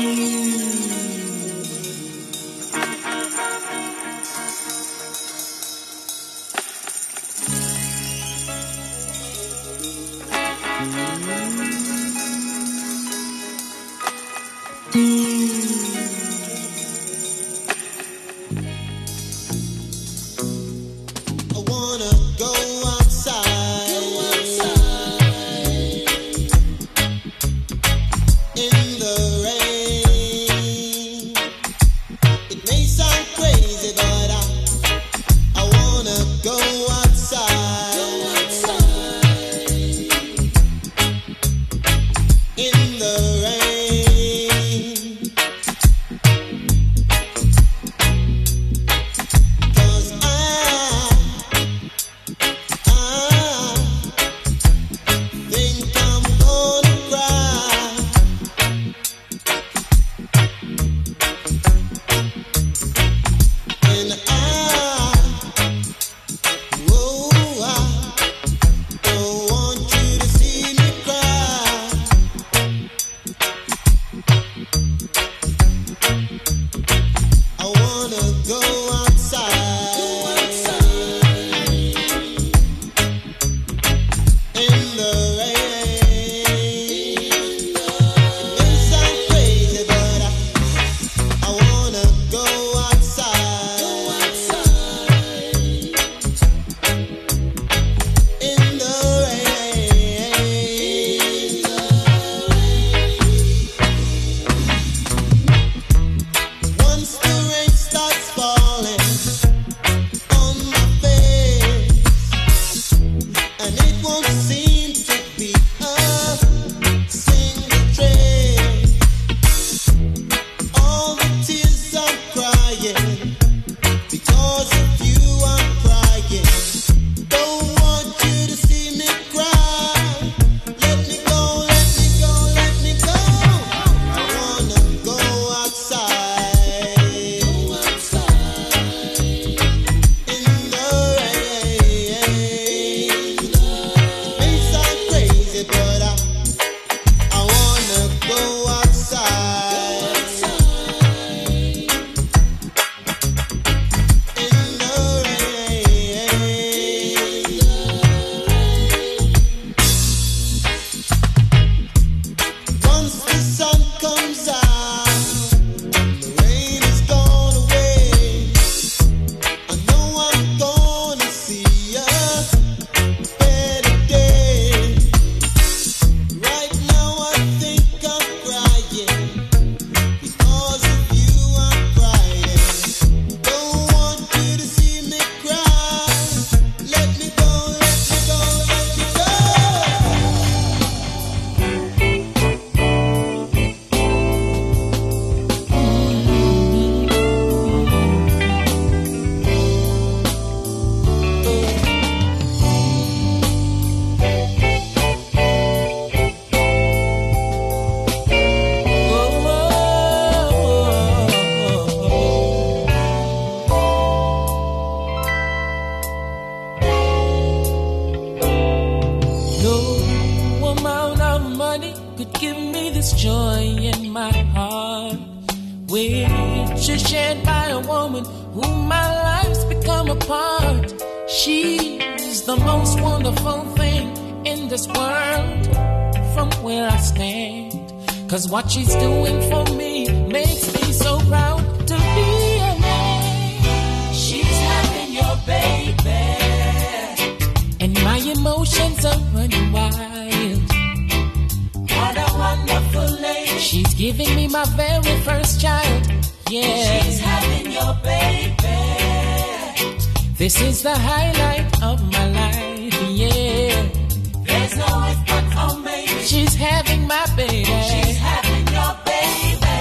you. this joy in my heart, which is shared by a woman whom my life's become a part. She's the most wonderful thing in this world from where I stand. Cause what she's doing for me She's giving me my very first child. Yeah. She's having your baby. This is the highlight of my life. Yeah. There's no if but a maybe. She's having my baby. She's having your baby.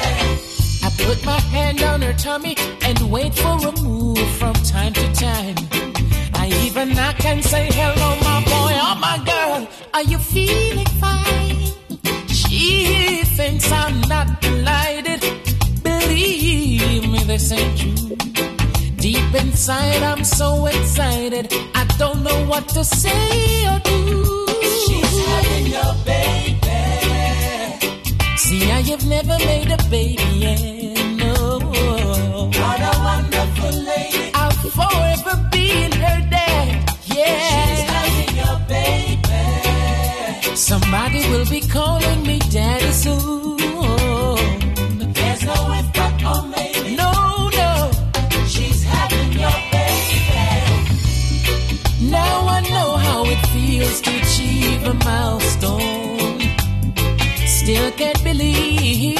I put my hand on her tummy and wait for a move from time to time. I even knock and say hello, my boy or my girl. Are you feeling fine? thinks I'm not delighted, believe me, this ain't true. Deep inside, I'm so excited, I don't know what to say or do. She's having your baby. See, I have never made a baby yet. Believe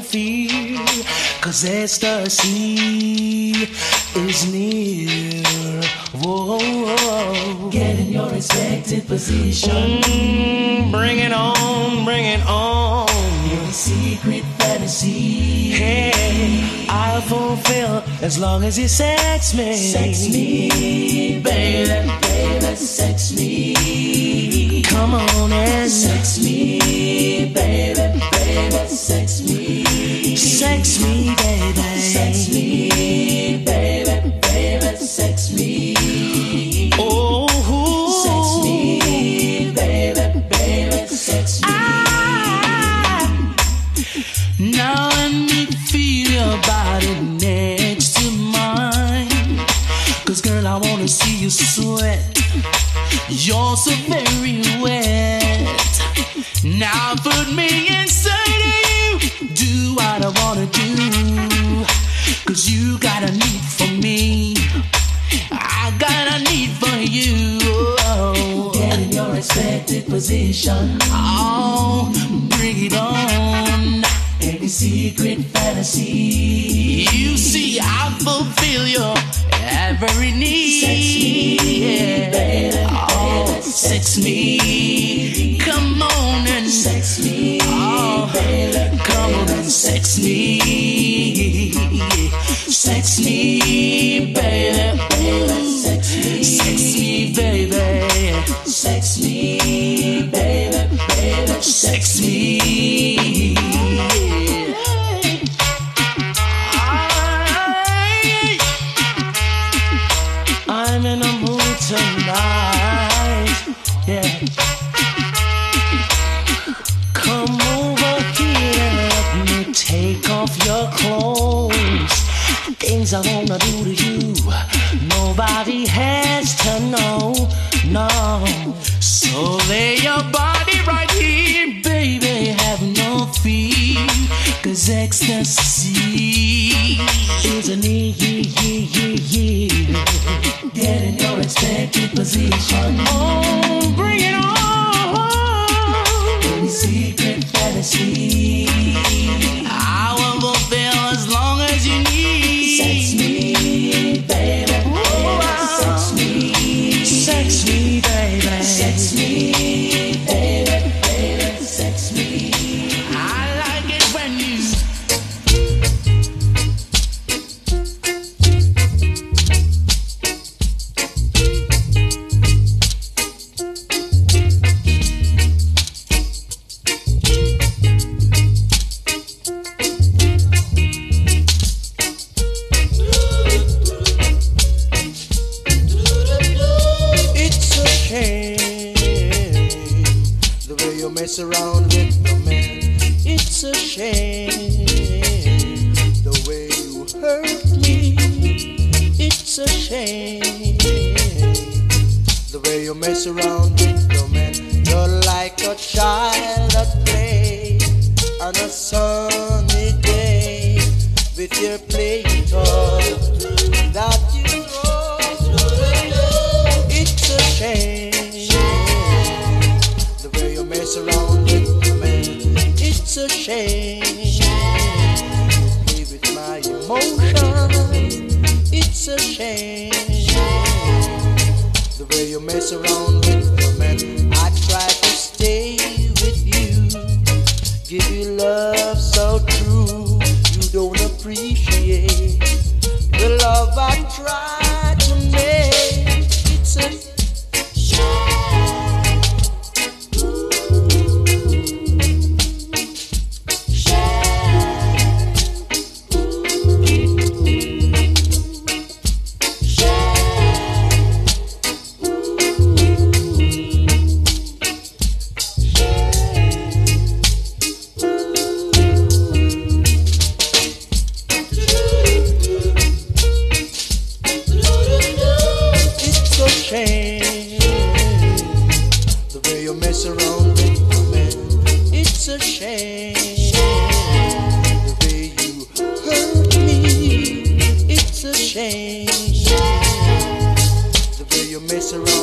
Cause ecstasy is near. Whoa, whoa. Get in your expected position. Mm, bring it on, bring it on. Your secret fantasy. Hey, I'll fulfill as long as you sex me. Sex me, baby, baby, sex me. Come on and sex me, baby, baby, sex me. Sex me, baby. Sex me, baby, baby, sex me. Oh, sex me, baby, baby, sex me. Now let me feel your body next to mine. Cause girl, I wanna see you sweat. You're so very wet. Now put me inside what I wanna do. Cause you got a need for me. I got a need for you. Get in your expected position. Oh, bring it on. Any secret fantasy. You see, I fulfill your every need. Sex me, yeah. baby, oh, sex me. Sex me. Ecstasy is a need, Get in your expected position. Oh, way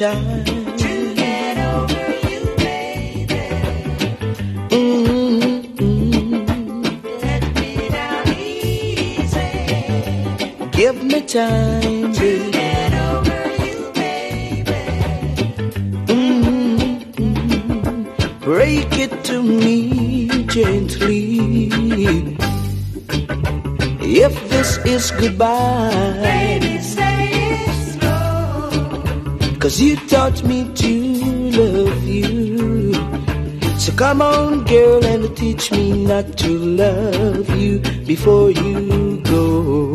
time Come on, girl, and teach me not to love you before you go.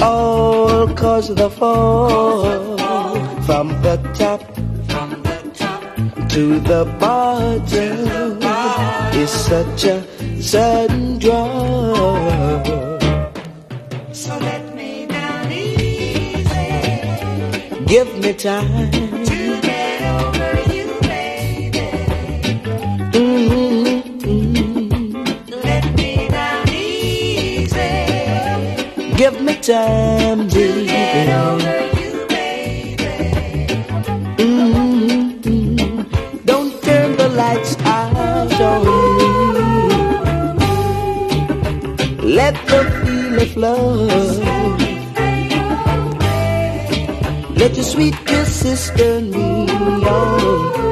All cause the fall from the top to the bottom is such a sudden drop. So let me down easy. Give me time Give me time, baby. Mm-hmm. Don't turn the lights out on me. Let the feeling flow. Let your sweet kisses turn me on.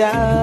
escuchar.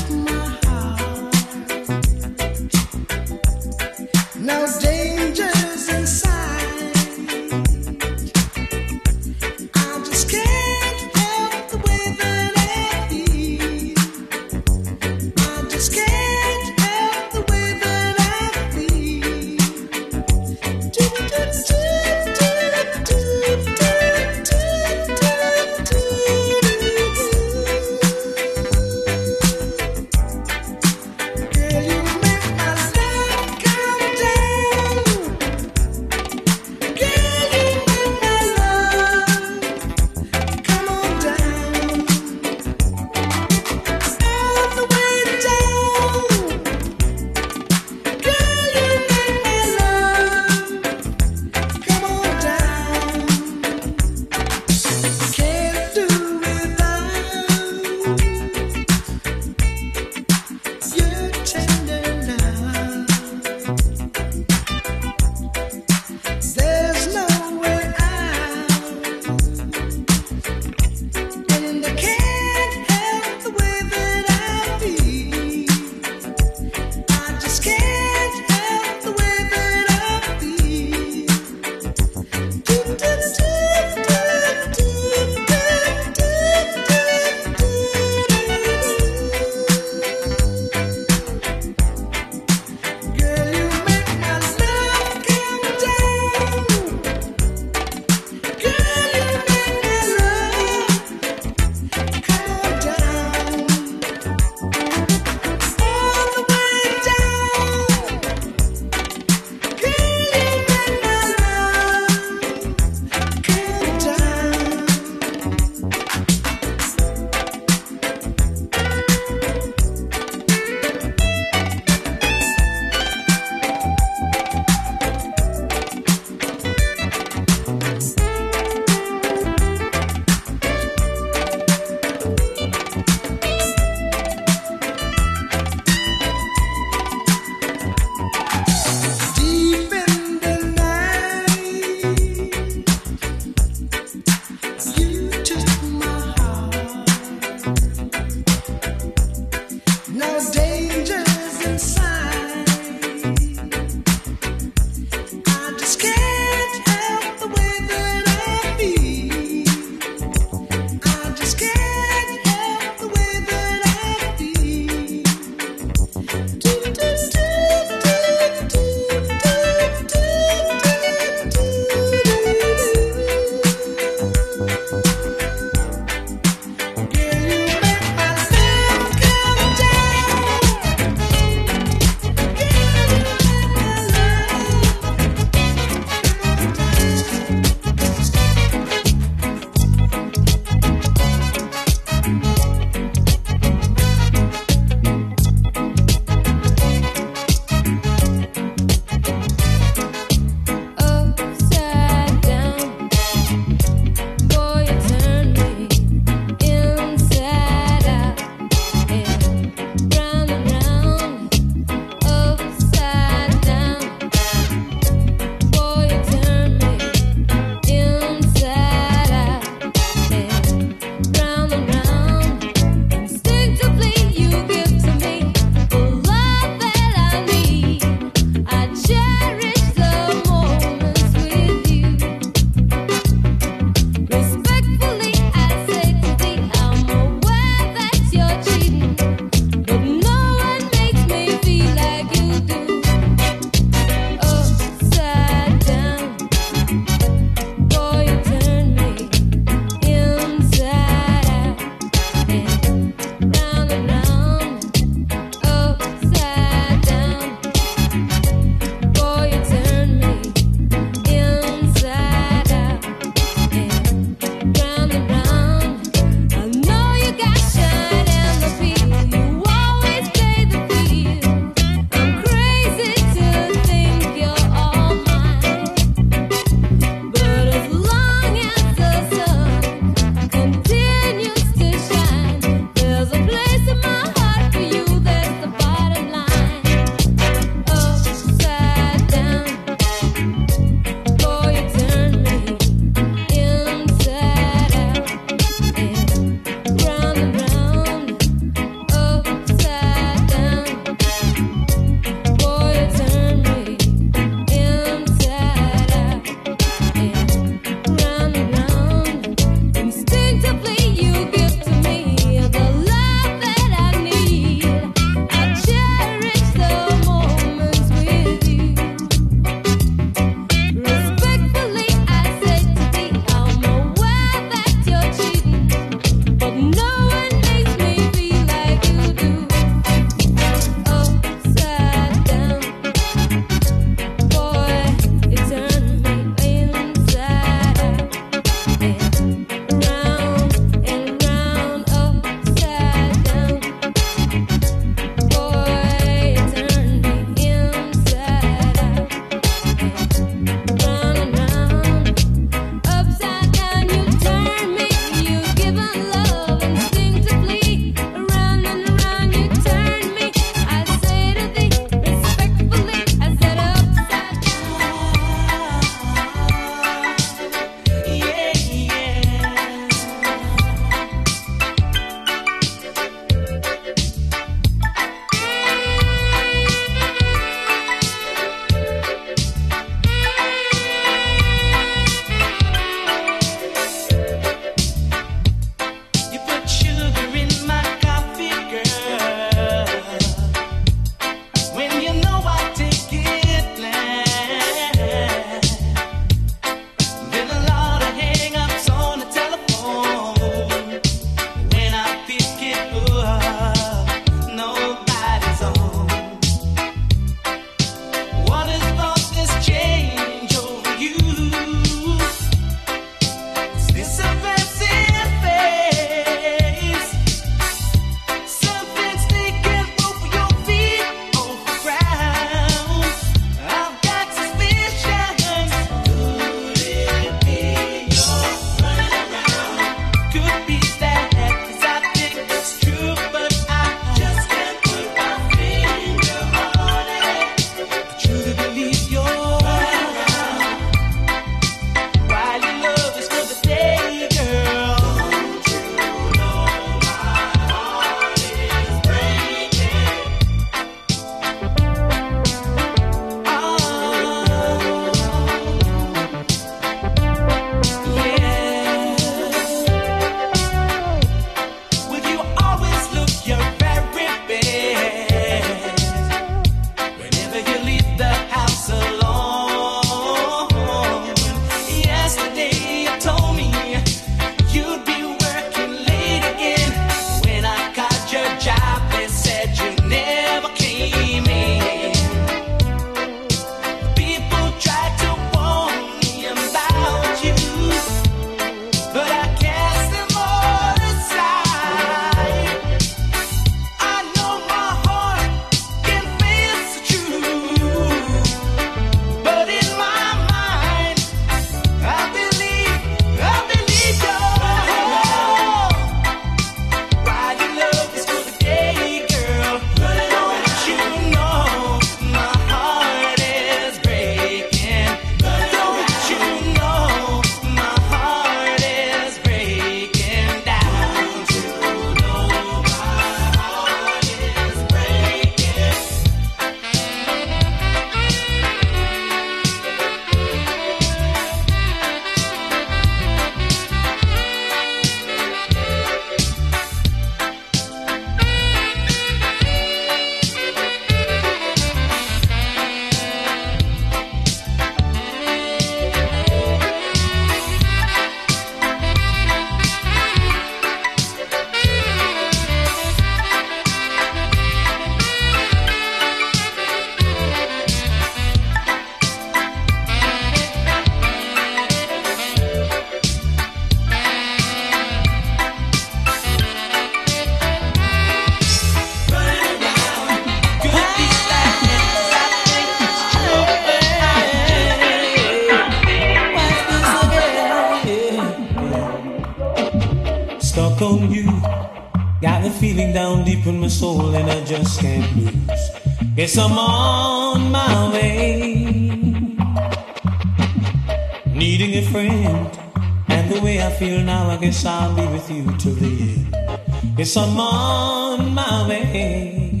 some on my way,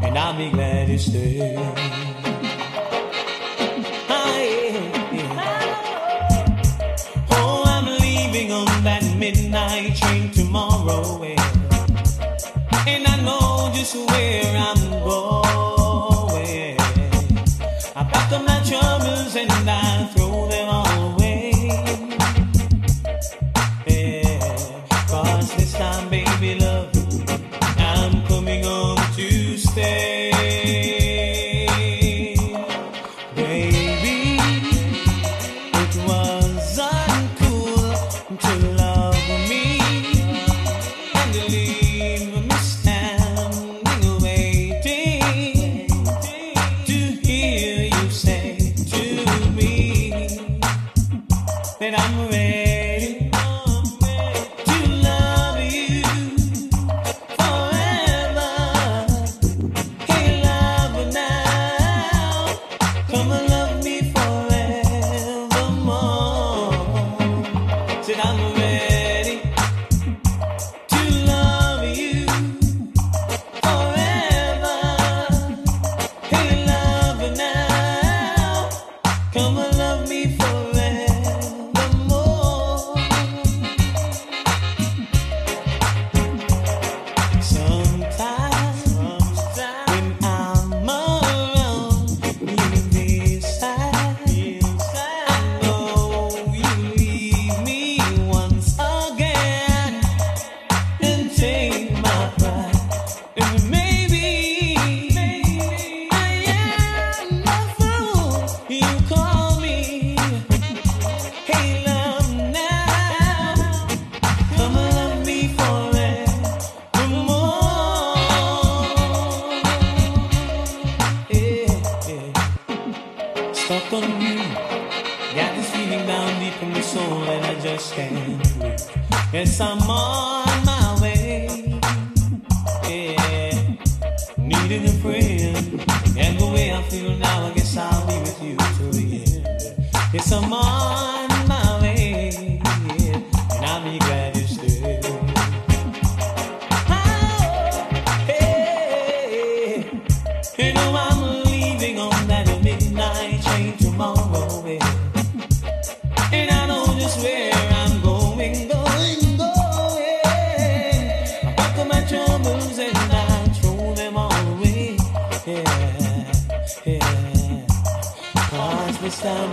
and I'll be glad to stay.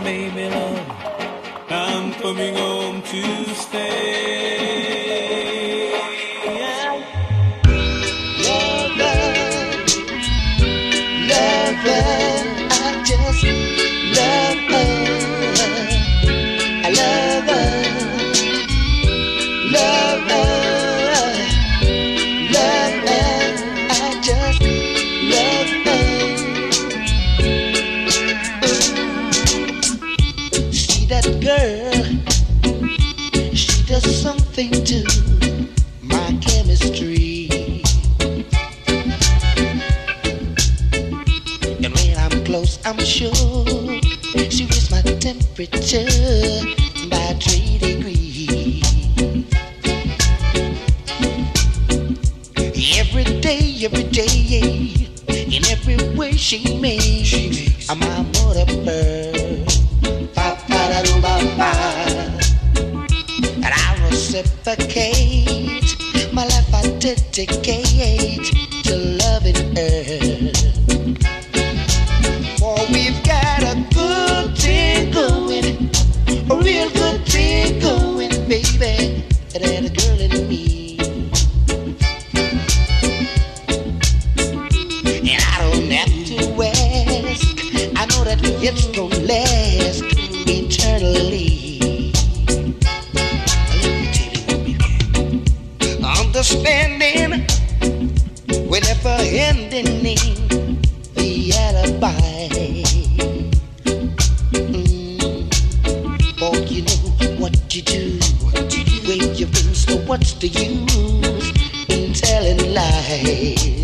baby love. I'm coming home to stay. standing we never ending in the alibi. Mm. For you know what you do, what you do. when you've been so what's the use in telling lies?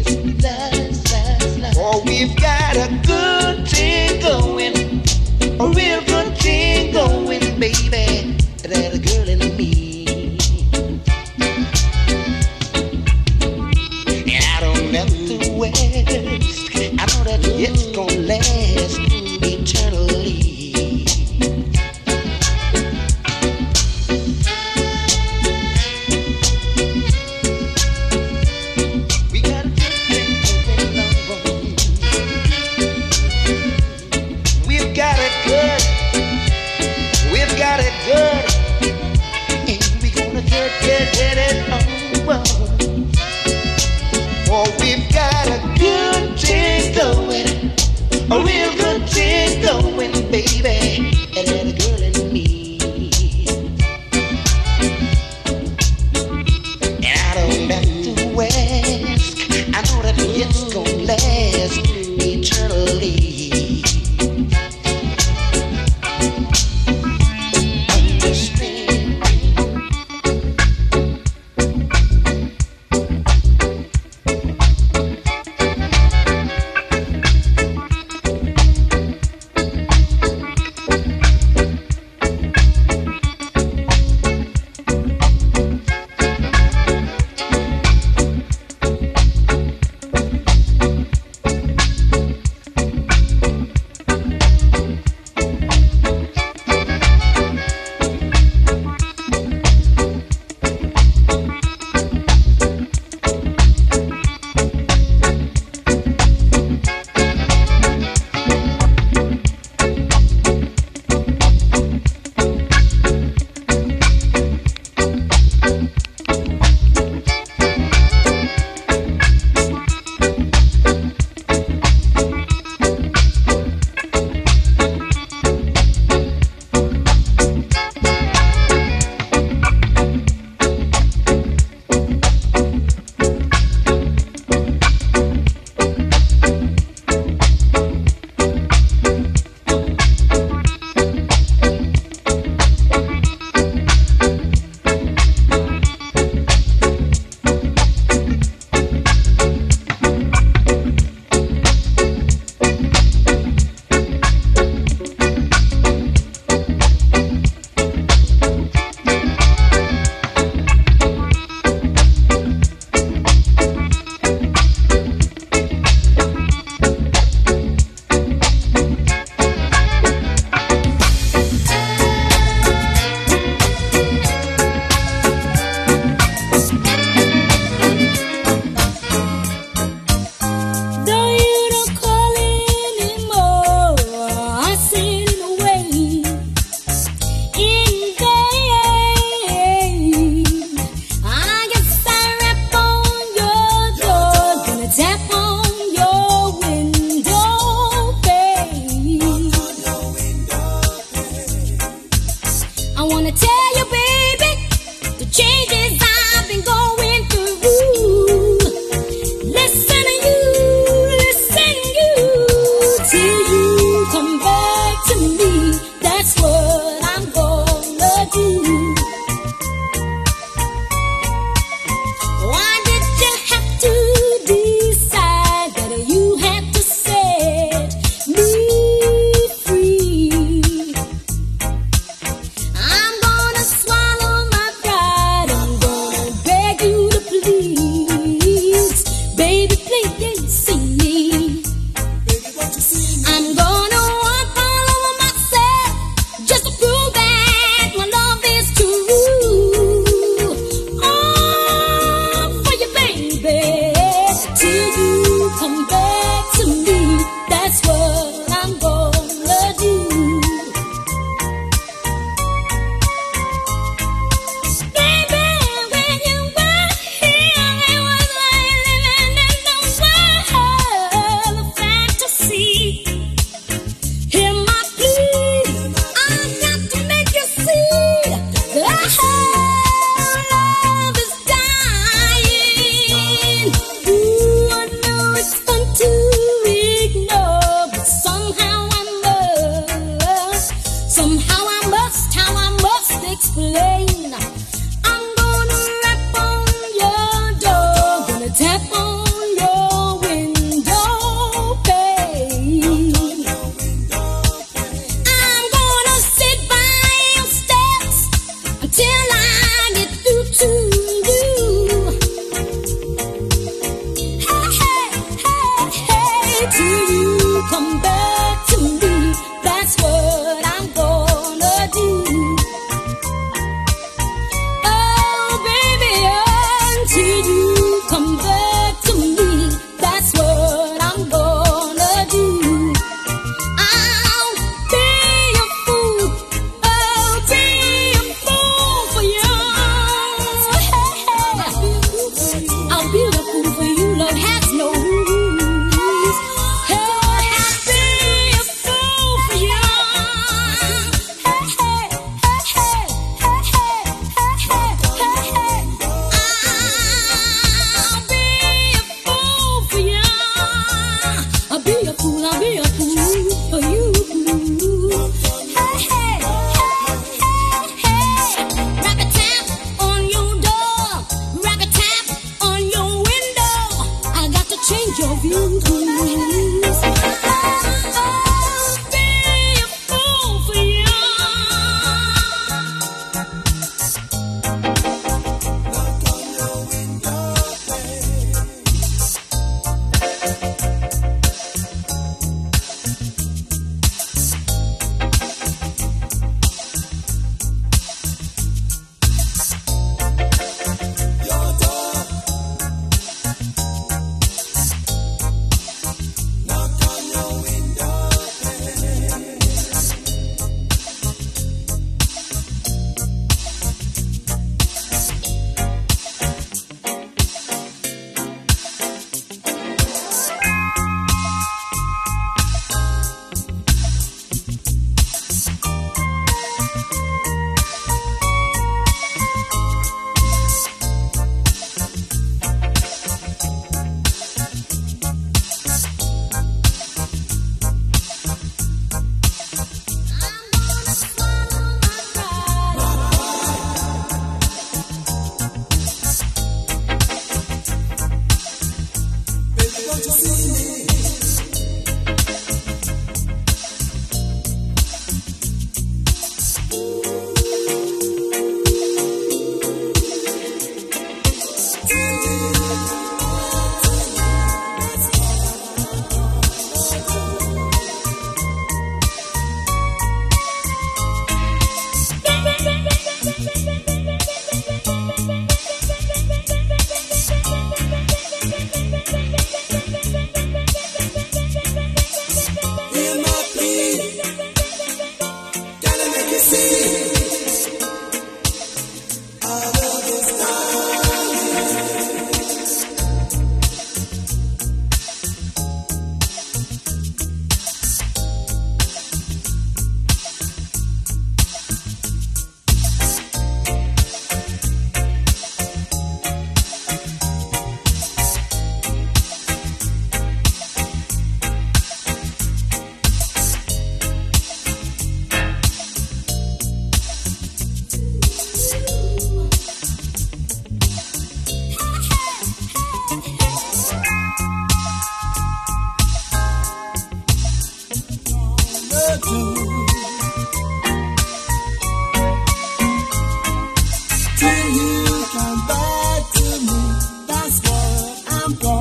I'm gone.